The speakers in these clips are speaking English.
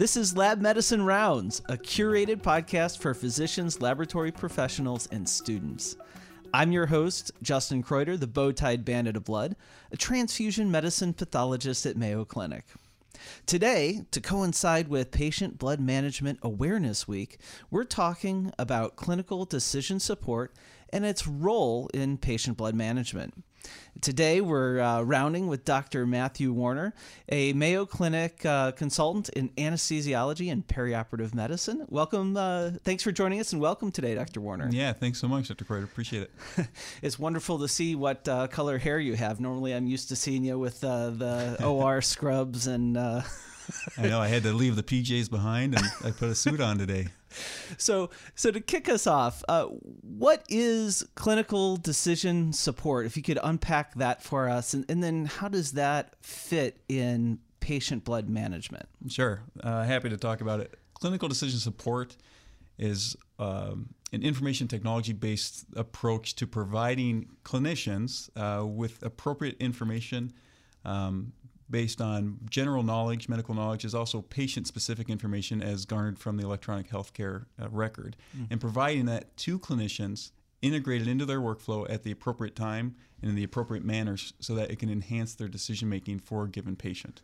This is Lab Medicine Rounds, a curated podcast for physicians, laboratory professionals, and students. I'm your host, Justin Kreuter, the bow-tied bandit of blood, a transfusion medicine pathologist at Mayo Clinic. Today, to coincide with Patient Blood Management Awareness Week, we're talking about clinical decision support and its role in patient blood management. Today, we're uh, rounding with Dr. Matthew Warner, a Mayo Clinic uh, consultant in anesthesiology and perioperative medicine. Welcome. Uh, thanks for joining us and welcome today, Dr. Warner. Yeah, thanks so much, Dr. Kreuter. Appreciate it. it's wonderful to see what uh, color hair you have. Normally, I'm used to seeing you with uh, the OR scrubs and. Uh, I know I had to leave the PJs behind and I put a suit on today. So, so to kick us off, uh, what is clinical decision support? If you could unpack that for us, and, and then how does that fit in patient blood management? Sure, uh, happy to talk about it. Clinical decision support is um, an information technology based approach to providing clinicians uh, with appropriate information um, based on general knowledge, medical knowledge, is also patient specific information as garnered from the electronic healthcare uh, record, mm-hmm. and providing that to clinicians integrated into their workflow at the appropriate time and in the appropriate manners so that it can enhance their decision making for a given patient.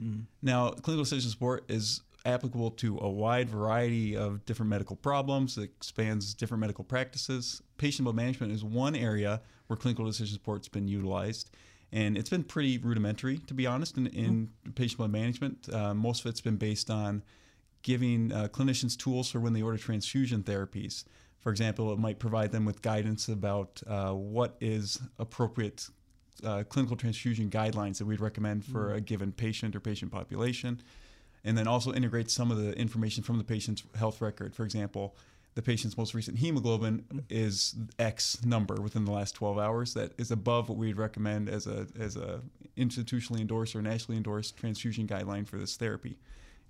Mm-hmm. Now, clinical decision support is applicable to a wide variety of different medical problems. It spans different medical practices. Patient management is one area where clinical decision support has been utilized and it's been pretty rudimentary, to be honest, in, in mm-hmm. patient blood management. Uh, most of it's been based on giving uh, clinicians tools for when they order transfusion therapies. For example, it might provide them with guidance about uh, what is appropriate uh, clinical transfusion guidelines that we'd recommend for mm-hmm. a given patient or patient population, and then also integrate some of the information from the patient's health record. For example, the patient's most recent hemoglobin is X number within the last 12 hours. That is above what we'd recommend as a as a institutionally endorsed or nationally endorsed transfusion guideline for this therapy.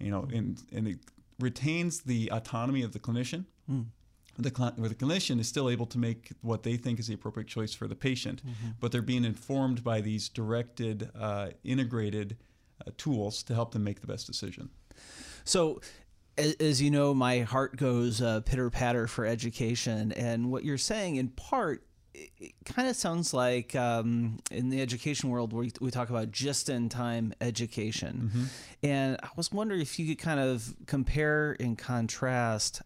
You know, and and it retains the autonomy of the clinician. Mm. The, where the clinician is still able to make what they think is the appropriate choice for the patient, mm-hmm. but they're being informed by these directed, uh, integrated uh, tools to help them make the best decision. So as, as you know, my heart goes uh, pitter patter for education. And what you're saying, in part, it, it kind of sounds like um, in the education world we, we talk about just in time education. Mm-hmm. And I was wondering if you could kind of compare and contrast.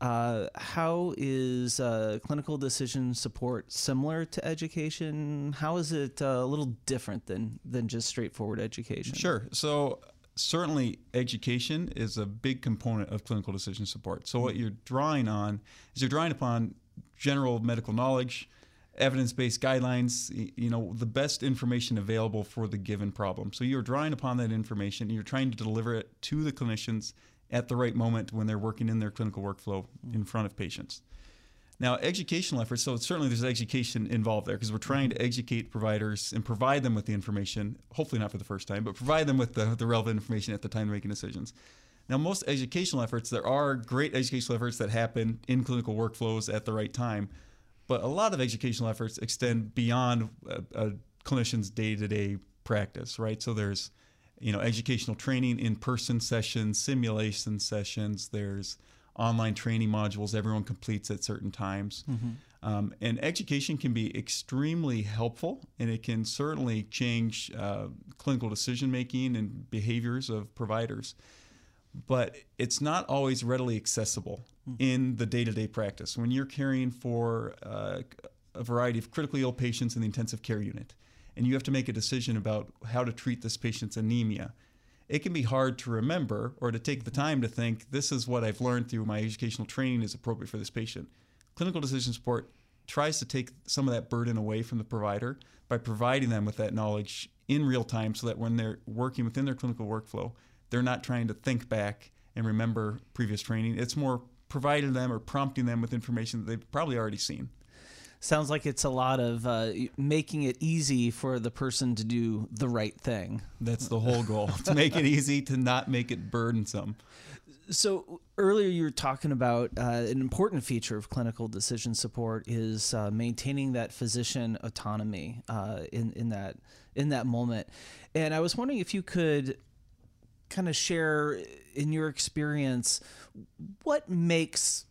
Uh, how is uh, clinical decision support similar to education? How is it uh, a little different than than just straightforward education? Sure. So certainly education is a big component of clinical decision support. So what mm-hmm. you're drawing on is you're drawing upon general medical knowledge, evidence-based guidelines, you know, the best information available for the given problem. So you're drawing upon that information, and you're trying to deliver it to the clinicians at the right moment when they're working in their clinical workflow in mm-hmm. front of patients. Now, educational efforts, so certainly there's education involved there because we're trying to educate providers and provide them with the information, hopefully not for the first time, but provide them with the, the relevant information at the time of making decisions. Now, most educational efforts, there are great educational efforts that happen in clinical workflows at the right time, but a lot of educational efforts extend beyond a, a clinician's day to day practice, right? So there's you know educational training in person sessions simulation sessions there's online training modules everyone completes at certain times. Mm-hmm. Um, and education can be extremely helpful, and it can certainly change uh, clinical decision making and behaviors of providers. But it's not always readily accessible mm-hmm. in the day to day practice. When you're caring for uh, a variety of critically ill patients in the intensive care unit, and you have to make a decision about how to treat this patient's anemia, it can be hard to remember or to take the time to think this is what I've learned through my educational training is appropriate for this patient. Clinical decision support tries to take some of that burden away from the provider by providing them with that knowledge in real time so that when they're working within their clinical workflow, they're not trying to think back and remember previous training. It's more providing them or prompting them with information that they've probably already seen sounds like it's a lot of uh, making it easy for the person to do the right thing. That's the whole goal to make it easy, to not make it burdensome. So earlier you were talking about uh, an important feature of clinical decision support is uh, maintaining that physician autonomy uh, in in that in that moment, and I was wondering if you could kind of share in your experience what makes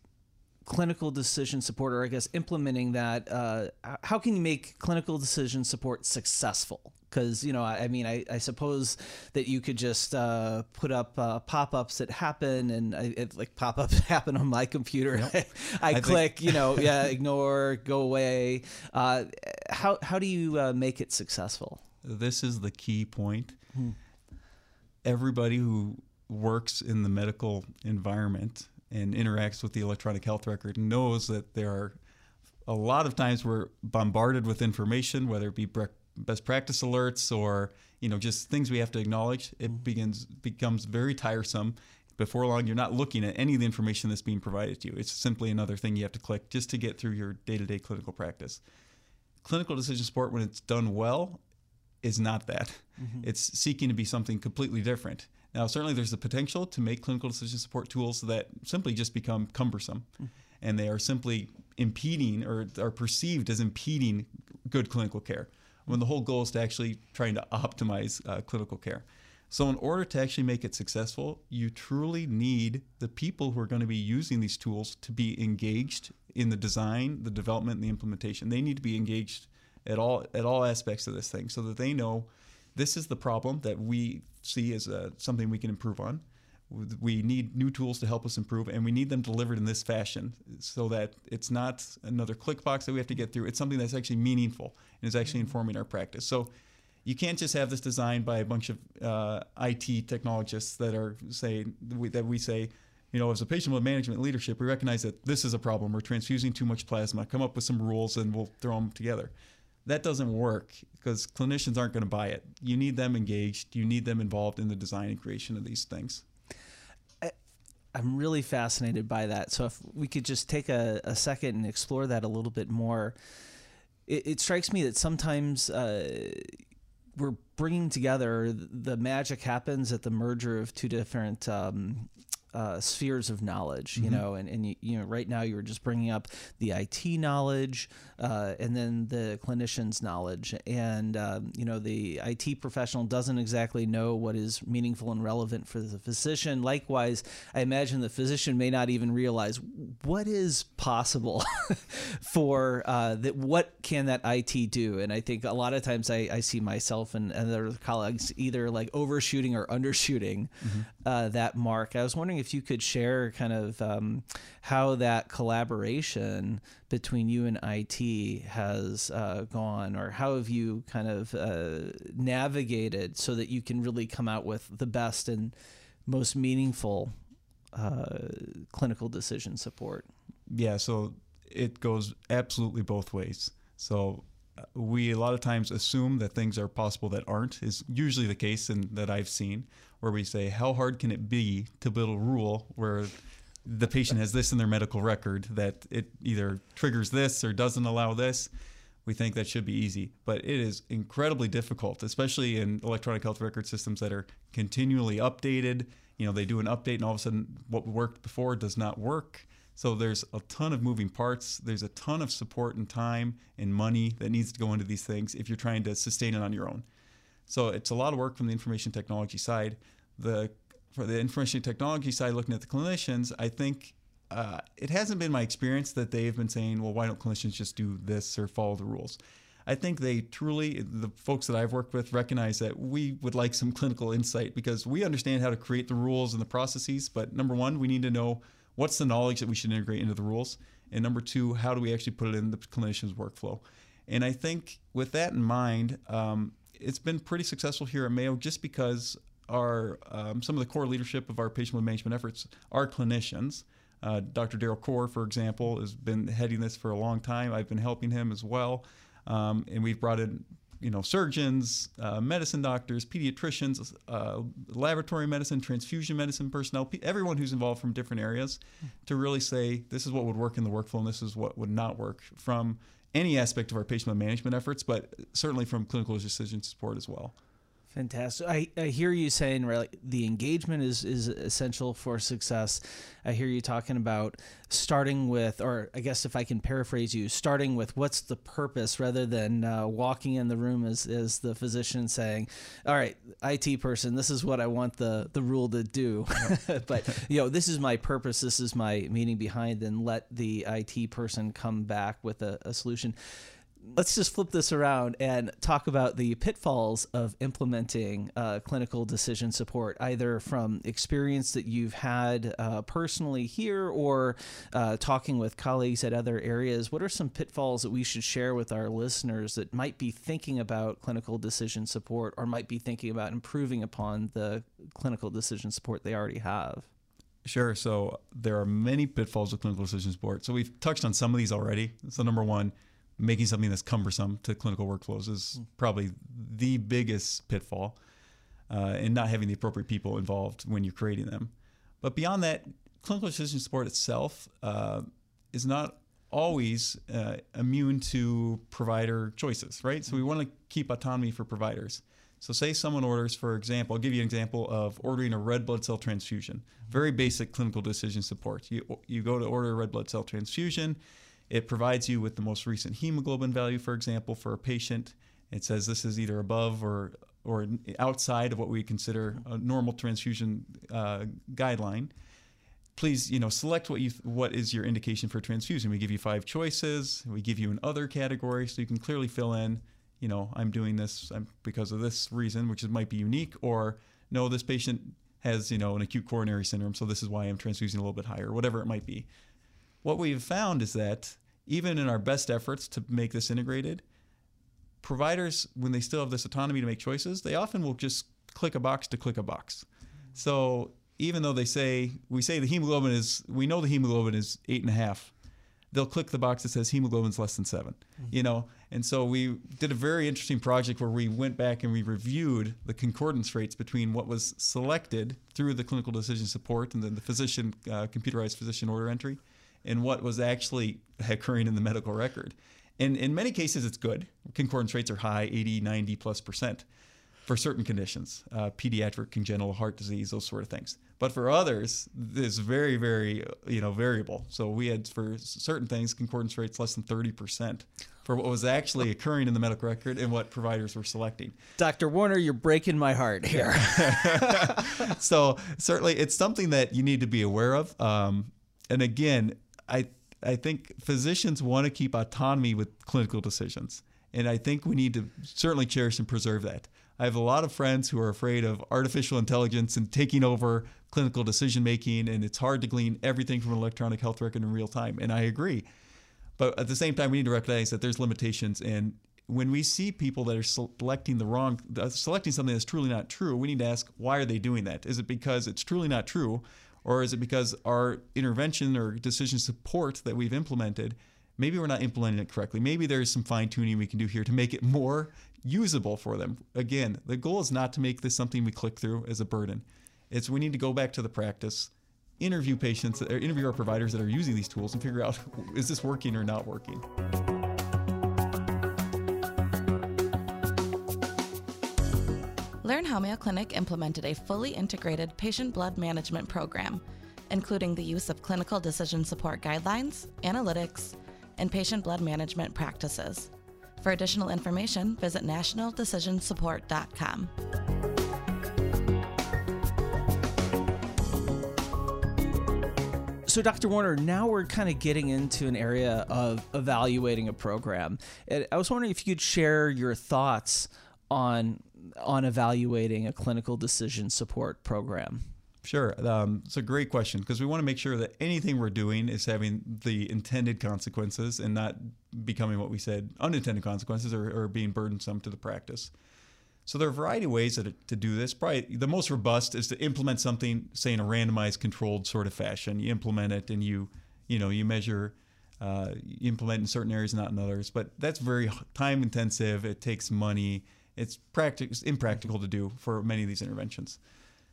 clinical decision support, or I guess implementing that, uh, how can you make clinical decision support successful? Because you know, I, I mean, I, I, suppose that you could just uh, put up uh, pop-ups that happen, and I, it, like pop-ups happen on my computer. Yep. I, I, click, think... you know, yeah, ignore, go away. Uh, how how do you uh, make it successful? This is the key point. Hmm. Everybody who works in the medical environment and interacts with the electronic health record knows that there are a lot of times we're bombarded with information, whether it be best practice alerts or you know just things we have to acknowledge. It mm-hmm. begins becomes very tiresome. Before long, you're not looking at any of the information that's being provided to you. It's simply another thing you have to click just to get through your day-to-day clinical practice. Clinical decision support, when it's done well, is not that. Mm-hmm. It's seeking to be something completely different. Now, certainly there's the potential to make clinical decision support tools that simply just become cumbersome mm-hmm. and they are simply impeding or are perceived as impeding good clinical care when the whole goal is to actually trying to optimize uh, clinical care. So, in order to actually make it successful, you truly need the people who are going to be using these tools to be engaged in the design, the development, and the implementation. They need to be engaged at all at all aspects of this thing so that they know this is the problem that we see as a, something we can improve on. We need new tools to help us improve, and we need them delivered in this fashion so that it's not another click box that we have to get through. It's something that's actually meaningful and is actually mm-hmm. informing our practice. So you can't just have this designed by a bunch of uh, IT technologists that are say that we say, you know, as a patient with management leadership, we recognize that this is a problem. We're transfusing too much plasma. Come up with some rules, and we'll throw them together that doesn't work because clinicians aren't going to buy it. You need them engaged. You need them involved in the design and creation of these things. I'm really fascinated by that. So if we could just take a, a second and explore that a little bit more, it, it strikes me that sometimes uh, we're bringing together the magic happens at the merger of two different um, uh, spheres of knowledge, you mm-hmm. know, and, and you, you, know, right now you were just bringing up the IT knowledge uh, and then the clinician's knowledge. And, um, you know, the IT professional doesn't exactly know what is meaningful and relevant for the physician. Likewise, I imagine the physician may not even realize what is possible for uh, that. What can that IT do? And I think a lot of times I, I see myself and, and other colleagues either like overshooting or undershooting mm-hmm. Uh, that mark. I was wondering if you could share kind of um, how that collaboration between you and IT has uh, gone, or how have you kind of uh, navigated so that you can really come out with the best and most meaningful uh, clinical decision support? Yeah, so it goes absolutely both ways. So we a lot of times assume that things are possible that aren't is usually the case and that I've seen where we say, how hard can it be to build a rule where the patient has this in their medical record that it either triggers this or doesn't allow this? We think that should be easy, but it is incredibly difficult, especially in electronic health record systems that are continually updated. You know, they do an update and all of a sudden what worked before does not work. So there's a ton of moving parts. There's a ton of support and time and money that needs to go into these things if you're trying to sustain it on your own. So it's a lot of work from the information technology side. The for the information technology side, looking at the clinicians, I think uh, it hasn't been my experience that they've been saying, well, why don't clinicians just do this or follow the rules? I think they truly, the folks that I've worked with, recognize that we would like some clinical insight because we understand how to create the rules and the processes. But number one, we need to know what's the knowledge that we should integrate into the rules. And number two, how do we actually put it in the clinician's workflow? And I think with that in mind, um, it's been pretty successful here at Mayo just because our um, some of the core leadership of our patient management efforts are clinicians. Uh, Dr. Daryl Kor, for example, has been heading this for a long time. I've been helping him as well, um, and we've brought in you know surgeons, uh, medicine doctors, pediatricians, uh, laboratory medicine, transfusion medicine personnel, everyone who's involved from different areas, to really say this is what would work in the workflow and this is what would not work from any aspect of our patient management efforts, but certainly from clinical decision support as well. Fantastic. I, I hear you saying right, the engagement is, is essential for success. I hear you talking about starting with, or I guess if I can paraphrase you, starting with what's the purpose rather than uh, walking in the room as, as the physician saying, all right, IT person, this is what I want the, the rule to do. but, you know, this is my purpose, this is my meaning behind, and let the IT person come back with a, a solution let's just flip this around and talk about the pitfalls of implementing uh, clinical decision support, either from experience that you've had uh, personally here or uh, talking with colleagues at other areas. What are some pitfalls that we should share with our listeners that might be thinking about clinical decision support or might be thinking about improving upon the clinical decision support they already have? Sure. So there are many pitfalls of clinical decision support. So we've touched on some of these already. So number one, making something that's cumbersome to clinical workflows is probably the biggest pitfall, uh, and not having the appropriate people involved when you're creating them. But beyond that, clinical decision support itself uh, is not always uh, immune to provider choices, right? So we want to keep autonomy for providers. So, say someone orders, for example, I'll give you an example of ordering a red blood cell transfusion. Very basic clinical decision support. You, you go to order a red blood cell transfusion, it provides you with the most recent hemoglobin value, for example, for a patient. It says this is either above or or outside of what we consider a normal transfusion uh, guideline. Please, you know, select what you what is your indication for transfusion. We give you five choices. We give you an other category, so you can clearly fill in. You know, I'm doing this because of this reason, which might be unique, or no, this patient has you know an acute coronary syndrome, so this is why I'm transfusing a little bit higher, whatever it might be what we've found is that even in our best efforts to make this integrated, providers, when they still have this autonomy to make choices, they often will just click a box to click a box. So even though they say, we say the hemoglobin is, we know the hemoglobin is eight and a half, they'll click the box that says hemoglobin's less than 7 mm-hmm. you know and so we did a very interesting project where we went back and we reviewed the concordance rates between what was selected through the clinical decision support and then the physician uh, computerized physician order entry and what was actually occurring in the medical record. And in many cases, it's good. Concordance rates are high, 80, 90 plus percent for certain conditions, uh, pediatric congenital heart disease, those sort of things. But for others, it's very, very, you know, variable. So we had for certain things concordance rates less than 30% for what was actually occurring in the medical record and what providers were selecting. Dr. Warner, you're breaking my heart here. so certainly it's something that you need to be aware of. Um, and again, I I think physicians want to keep autonomy with clinical decisions, and I think we need to certainly cherish and preserve that. I have a lot of friends who are afraid of artificial intelligence and taking over clinical decision making, and it's hard to glean everything from an electronic health record in real time. And I agree, but at the same time, we need to recognize that there's limitations. And when we see people that are selecting the wrong, uh, selecting something that's truly not true, we need to ask why are they doing that? Is it because it's truly not true? Or is it because our intervention or decision support that we've implemented, maybe we're not implementing it correctly? Maybe there's some fine tuning we can do here to make it more usable for them. Again, the goal is not to make this something we click through as a burden. It's we need to go back to the practice, interview patients, or interview our providers that are using these tools and figure out is this working or not working. Learn how Mayo Clinic implemented a fully integrated patient blood management program, including the use of clinical decision support guidelines, analytics, and patient blood management practices. For additional information, visit nationaldecisionsupport.com. So, Dr. Warner, now we're kind of getting into an area of evaluating a program. And I was wondering if you could share your thoughts on on evaluating a clinical decision support program? Sure. Um, it's a great question because we want to make sure that anything we're doing is having the intended consequences and not becoming what we said unintended consequences or, or being burdensome to the practice. So there are a variety of ways to, to do this. Probably the most robust is to implement something, say in a randomized, controlled sort of fashion. You implement it and you, you know, you measure, uh, you implement in certain areas, not in others. But that's very time intensive. It takes money it's practic- impractical to do for many of these interventions.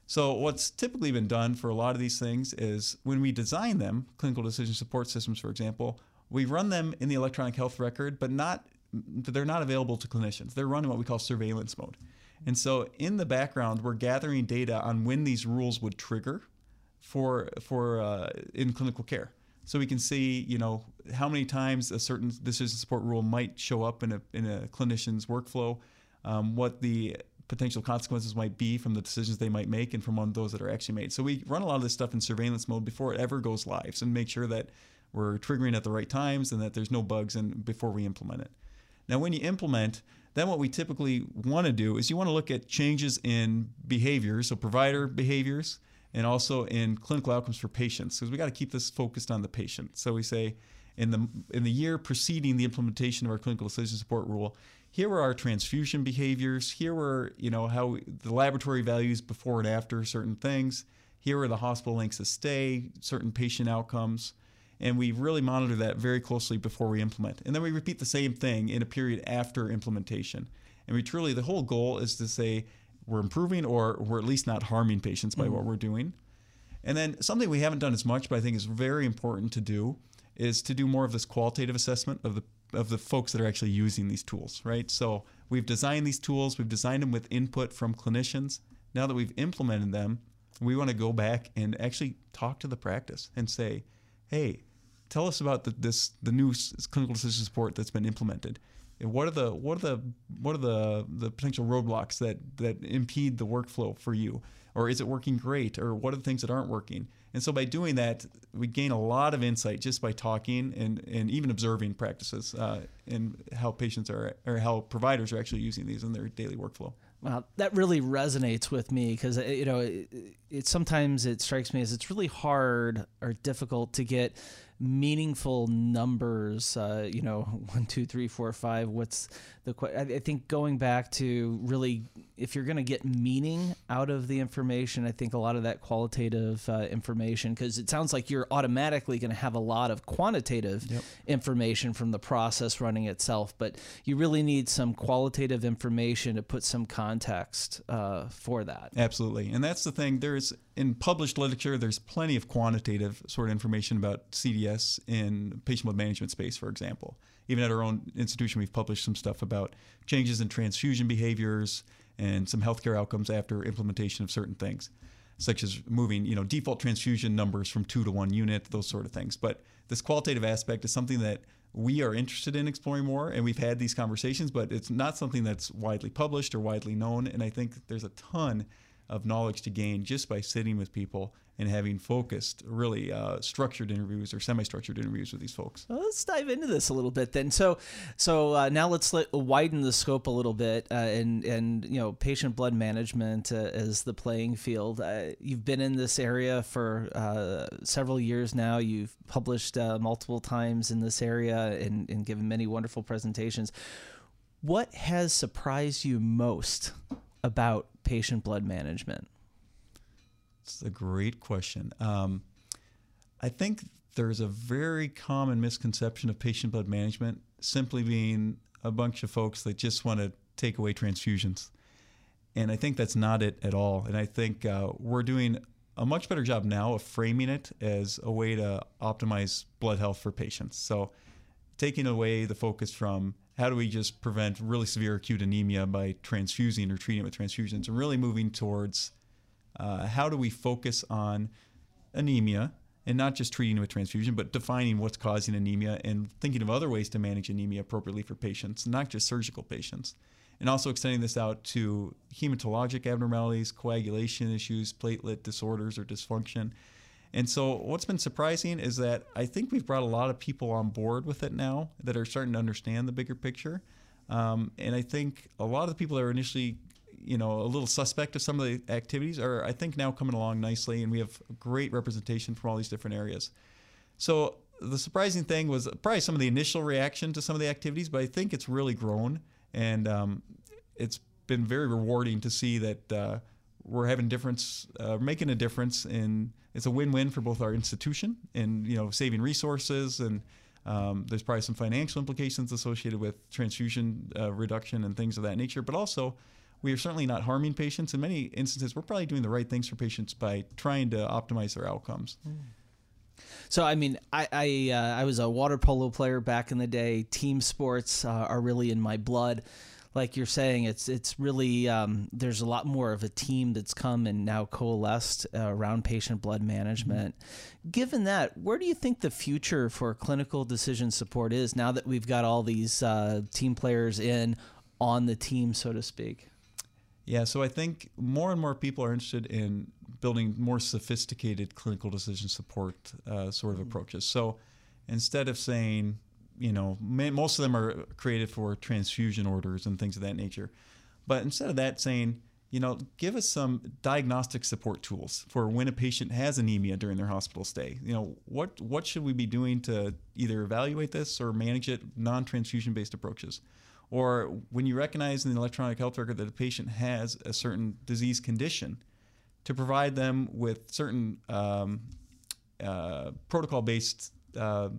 So, what's typically been done for a lot of these things is when we design them, clinical decision support systems, for example, we run them in the electronic health record, but not they're not available to clinicians. They're run in what we call surveillance mode. And so in the background, we're gathering data on when these rules would trigger for for uh, in clinical care. So we can see, you know, how many times a certain decision support rule might show up in a in a clinician's workflow, um, what the potential consequences might be from the decisions they might make and from of those that are actually made. So we run a lot of this stuff in surveillance mode before it ever goes live, and make sure that we're triggering at the right times and that there's no bugs and before we implement it. Now, when you implement, then what we typically want to do is you want to look at changes in behaviors, so provider behaviors, and also in clinical outcomes for patients, because we got to keep this focused on the patient. So we say in the in the year preceding the implementation of our clinical decision support rule, here were our transfusion behaviors. Here were you know how we, the laboratory values before and after certain things. Here were the hospital lengths of stay, certain patient outcomes and we really monitor that very closely before we implement. And then we repeat the same thing in a period after implementation. And we truly, the whole goal is to say we're improving or we're at least not harming patients by mm-hmm. what we're doing. And then something we haven't done as much, but I think is very important to do, is to do more of this qualitative assessment of the of the folks that are actually using these tools, right? So we've designed these tools, we've designed them with input from clinicians. Now that we've implemented them, we want to go back and actually talk to the practice and say, hey, tell us about the, this the new clinical decision support that's been implemented. And what are the what are the what are the the potential roadblocks that that impede the workflow for you, or is it working great, or what are the things that aren't working? And so by doing that, we gain a lot of insight just by talking and, and even observing practices uh, and how patients are or how providers are actually using these in their daily workflow. Well, that really resonates with me because you know it, it, sometimes it strikes me as it's really hard or difficult to get meaningful numbers. Uh, you know, one, two, three, four, five. What's the? I think going back to really, if you're going to get meaning out of the information, I think a lot of that qualitative uh, information, because it sounds like you're automatically going to have a lot of quantitative yep. information from the process running itself, but you really need some qualitative information to put some context uh, for that. Absolutely, and that's the thing. There's in published literature, there's plenty of quantitative sort of information about CDS in patient blood management space, for example. Even at our own institution, we've published some stuff about changes in transfusion behaviors and some healthcare outcomes after implementation of certain things, such as moving, you know, default transfusion numbers from two to one unit, those sort of things. But this qualitative aspect is something that we are interested in exploring more, and we've had these conversations, but it's not something that's widely published or widely known. And I think there's a ton of knowledge to gain just by sitting with people and having focused, really uh, structured interviews or semi-structured interviews with these folks. Well, let's dive into this a little bit then. So, so uh, now let's let, widen the scope a little bit, uh, and and you know, patient blood management uh, as the playing field. Uh, you've been in this area for uh, several years now. You've published multiple times in this area and, and given many wonderful presentations. What has surprised you most about patient blood management? It's a great question. Um, I think there's a very common misconception of patient blood management simply being a bunch of folks that just want to take away transfusions. And I think that's not it at all. And I think uh, we're doing a much better job now of framing it as a way to optimize blood health for patients. So taking away the focus from how do we just prevent really severe acute anemia by transfusing or treating it with transfusions and really moving towards uh, how do we focus on anemia and not just treating it with transfusion, but defining what's causing anemia and thinking of other ways to manage anemia appropriately for patients, not just surgical patients. And also extending this out to hematologic abnormalities, coagulation issues, platelet disorders or dysfunction, and so, what's been surprising is that I think we've brought a lot of people on board with it now that are starting to understand the bigger picture. Um, and I think a lot of the people that are initially, you know, a little suspect of some of the activities are, I think, now coming along nicely, and we have great representation from all these different areas. So the surprising thing was probably some of the initial reaction to some of the activities, but I think it's really grown, and um, it's been very rewarding to see that uh, we're having difference, uh, making a difference in it's a win-win for both our institution and you know saving resources and um, there's probably some financial implications associated with transfusion uh, reduction and things of that nature, but also we are certainly not harming patients. In many instances, we're probably doing the right things for patients by trying to optimize their outcomes. So I mean, I I, uh, I was a water polo player back in the day. Team sports uh, are really in my blood like you're saying, it's it's really um, there's a lot more of a team that's come and now coalesced uh, around patient blood management. Mm-hmm. Given that, where do you think the future for clinical decision support is now that we've got all these uh, team players in on the team, so to speak? Yeah, so I think more and more people are interested in building more sophisticated clinical decision support uh, sort of mm-hmm. approaches. So instead of saying, you know, most of them are created for transfusion orders and things of that nature. But instead of that, saying, you know, give us some diagnostic support tools for when a patient has anemia during their hospital stay. You know, what what should we be doing to either evaluate this or manage it non-transfusion based approaches? Or when you recognize in the electronic health record that a patient has a certain disease condition, to provide them with certain um, uh, protocol-based uh,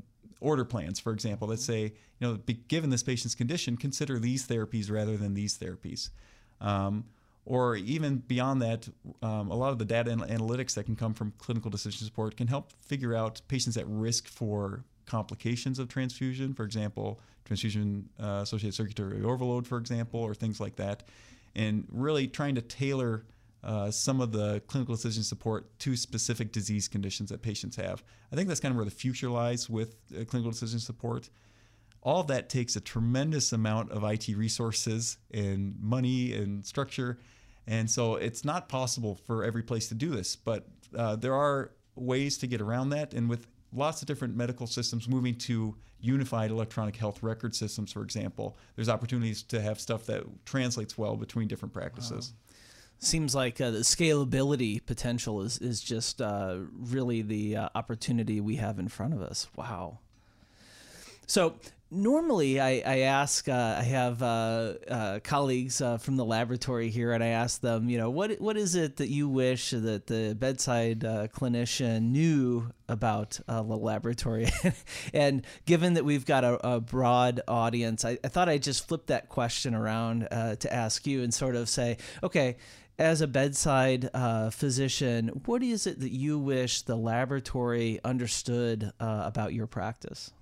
order plans, for example, that say, you know, given this patient's condition, consider these therapies rather than these therapies. Um, or even beyond that, um, a lot of the data analytics that can come from clinical decision support can help figure out patients at risk for complications of transfusion, for example, transfusion uh, associated circulatory overload, for example, or things like that, and really trying to tailor uh, some of the clinical decision support to specific disease conditions that patients have. I think that's kind of where the future lies with uh, clinical decision support. All of that takes a tremendous amount of IT resources and money and structure. And so it's not possible for every place to do this, but uh, there are ways to get around that. And with lots of different medical systems moving to unified electronic health record systems, for example, there's opportunities to have stuff that translates well between different practices. Wow seems like uh, the scalability potential is is just uh, really the uh, opportunity we have in front of us. Wow. So normally I, I ask uh, I have uh, uh, colleagues from the laboratory here, and I ask them, you know, what what is it that you wish that the bedside clinician knew about the laboratory? and given that we've got a, a broad audience, I, I, thought I'd just flip that question around to ask you and sort of say, okay as a bedside uh, physician, what is it that you wish the laboratory understood uh, about your practice?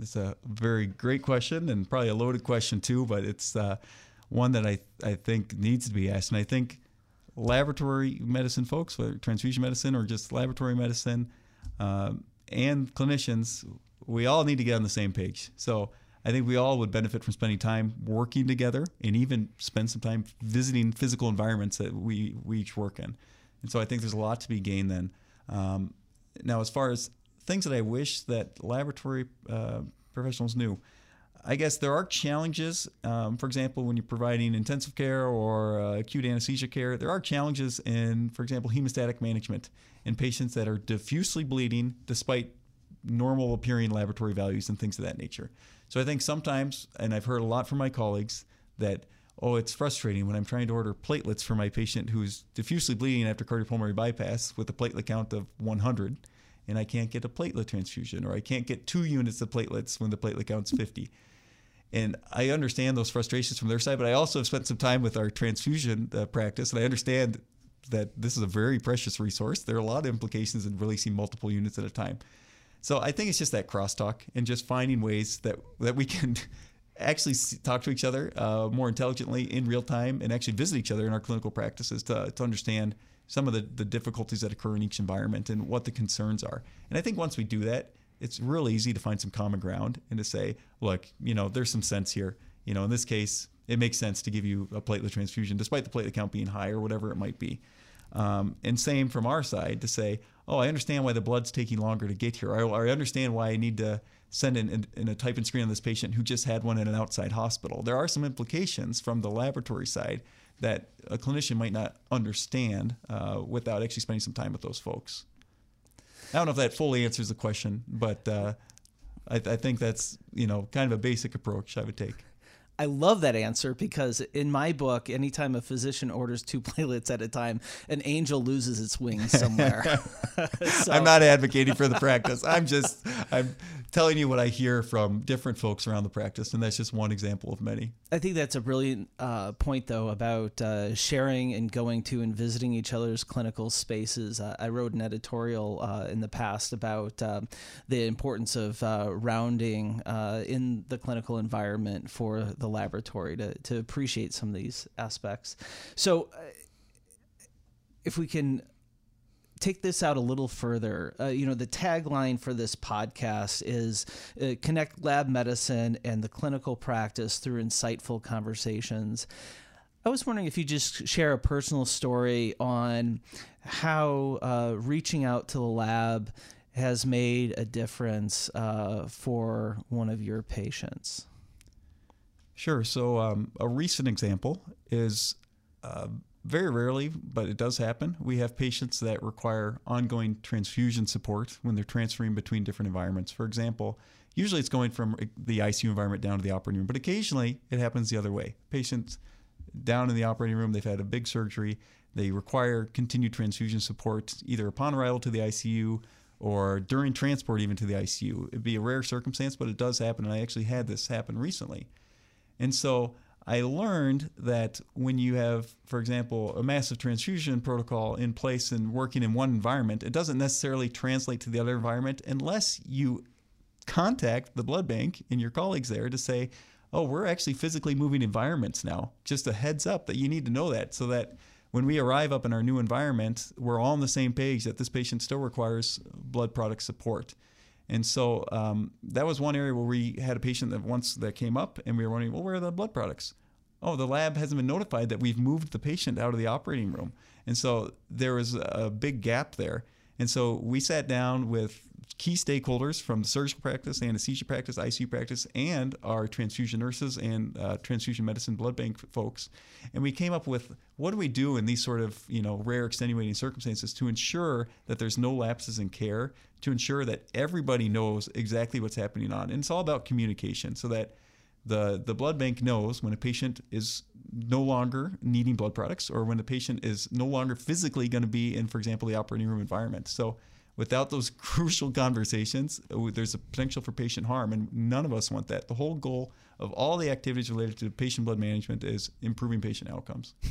It's a very great question and probably a loaded question too, but it's uh, one that I, I think needs to be asked. And I think laboratory medicine folks, whether transfusion medicine or just laboratory medicine, um, and clinicians, we all need to get on the same page. So I think we all would benefit from spending time working together and even spend some time visiting physical environments that we, we each work in. And so I think there's a lot to be gained then. Um, now, as far as things that I wish that laboratory uh, professionals knew, I guess there are challenges. Um, for example, when you're providing intensive care or uh, acute anesthesia care, there are challenges in, for example, hemostatic management in patients that are diffusely bleeding despite normal appearing laboratory values and things of that nature. So I think sometimes, and I've heard a lot from my colleagues, that oh, it's frustrating when I'm trying to order platelets for my patient who's diffusely bleeding after cardiopulmonary bypass with a platelet count of 100, and I can't get a platelet transfusion, or I can't get two units of platelets when the platelet count's 50. And I understand those frustrations from their side, but I also have spent some time with our transfusion uh, practice, and I understand that this is a very precious resource. There are a lot of implications in releasing multiple units at a time. So I think it's just that crosstalk and just finding ways that that we can actually talk to each other uh, more intelligently in real time and actually visit each other in our clinical practices to, to understand some of the, the difficulties that occur in each environment and what the concerns are. And I think once we do that, it's real easy to find some common ground and to say, look, you know, there's some sense here. You know, in this case, it makes sense to give you a platelet transfusion despite the platelet count being high or whatever it might be. Um, and same from our side to say, oh, I understand why the blood's taking longer to get here. I, I understand why I need to send in, in, in, a type and screen on this patient who just had one in an outside hospital. There are some implications from the laboratory side that a clinician might not understand uh, without actually spending some time with those folks. I don't know if that fully answers the question, but uh, I, I think that's you know kind of a basic approach I would take. I love that answer because in my book, anytime a physician orders two platelets at a time, an angel loses its wings somewhere. so. I'm not advocating for the practice. I'm just I'm telling you what I hear from different folks around the practice, and that's just one example of many. I think that's a brilliant uh, point, though, about uh, sharing and going to and visiting each other's clinical spaces. Uh, I wrote an editorial uh, in the past about uh, the importance of uh, rounding in the clinical environment for the laboratory to, to appreciate some of these aspects. So, uh, if we can take this out a little further, uh, you know, the tagline for this podcast is uh, connect lab medicine and the clinical practice through insightful conversations. I was wondering if you just share a personal story on how uh, reaching out to the lab has made a difference uh, for one of your patients. Sure. So, um, a recent example is uh, very rarely, but it does happen. We have patients that require ongoing transfusion support when they're transferring between different environments. For example, usually it's going from the ICU environment down to the operating room, but occasionally it happens the other way. Patients down in the operating room, they've had a big surgery, they require continued transfusion support either upon arrival to the ICU or during transport even to the ICU. It'd be a rare circumstance, but it does happen, and I actually had this happen recently. And so I learned that when you have, for example, a massive transfusion protocol in place and working in one environment, it doesn't necessarily translate to the other environment unless you contact the blood bank and your colleagues there to say, oh, we're actually physically moving environments now. Just a heads up that you need to know that so that when we arrive up in our new environment, we're all on the same page that this patient still requires blood product support. And so um, that was one area where we had a patient that once that came up and we were wondering, well, where are the blood products? Oh, the lab hasn't been notified that we've moved the patient out of the operating room. And so there was a big gap there. And so we sat down with key stakeholders from the surgical practice, anesthesia practice, ICU practice, and our transfusion nurses and uh, transfusion medicine blood bank folks. And we came up with what do we do in these sort of you know rare extenuating circumstances to ensure that there's no lapses in care, to ensure that everybody knows exactly what's happening on. And it's all about communication so that the, the blood bank knows when a patient is no longer needing blood products or when the patient is no longer physically going to be in, for example, the operating room environment. So without those crucial conversations, uh, there's a potential for patient harm, and none of us want that. The whole goal of all the activities related to patient blood management is improving patient outcomes.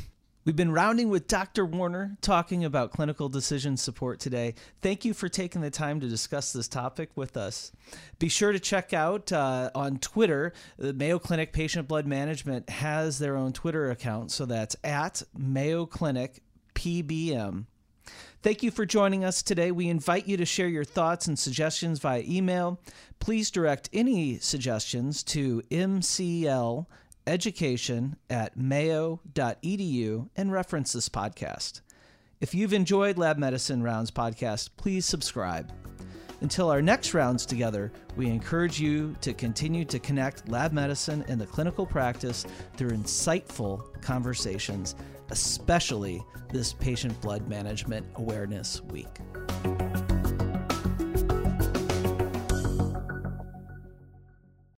We've been rounding with Dr. Warner talking about clinical decision support today. Thank you for taking the time to discuss this topic with us. Be sure to check out uh, on Twitter. The Mayo Clinic Patient Blood Management has their own Twitter account, so that's at Mayo Clinic PBM. Thank you for joining us today. We invite you to share your thoughts and suggestions via email. Please direct any suggestions to MCL education at mayo.edu and reference this podcast. If you've enjoyed Lab Medicine Rounds podcast, please subscribe. Until our next rounds together, we encourage you to continue to connect lab medicine and the clinical practice through insightful conversations, especially this Patient Blood Management Awareness Week.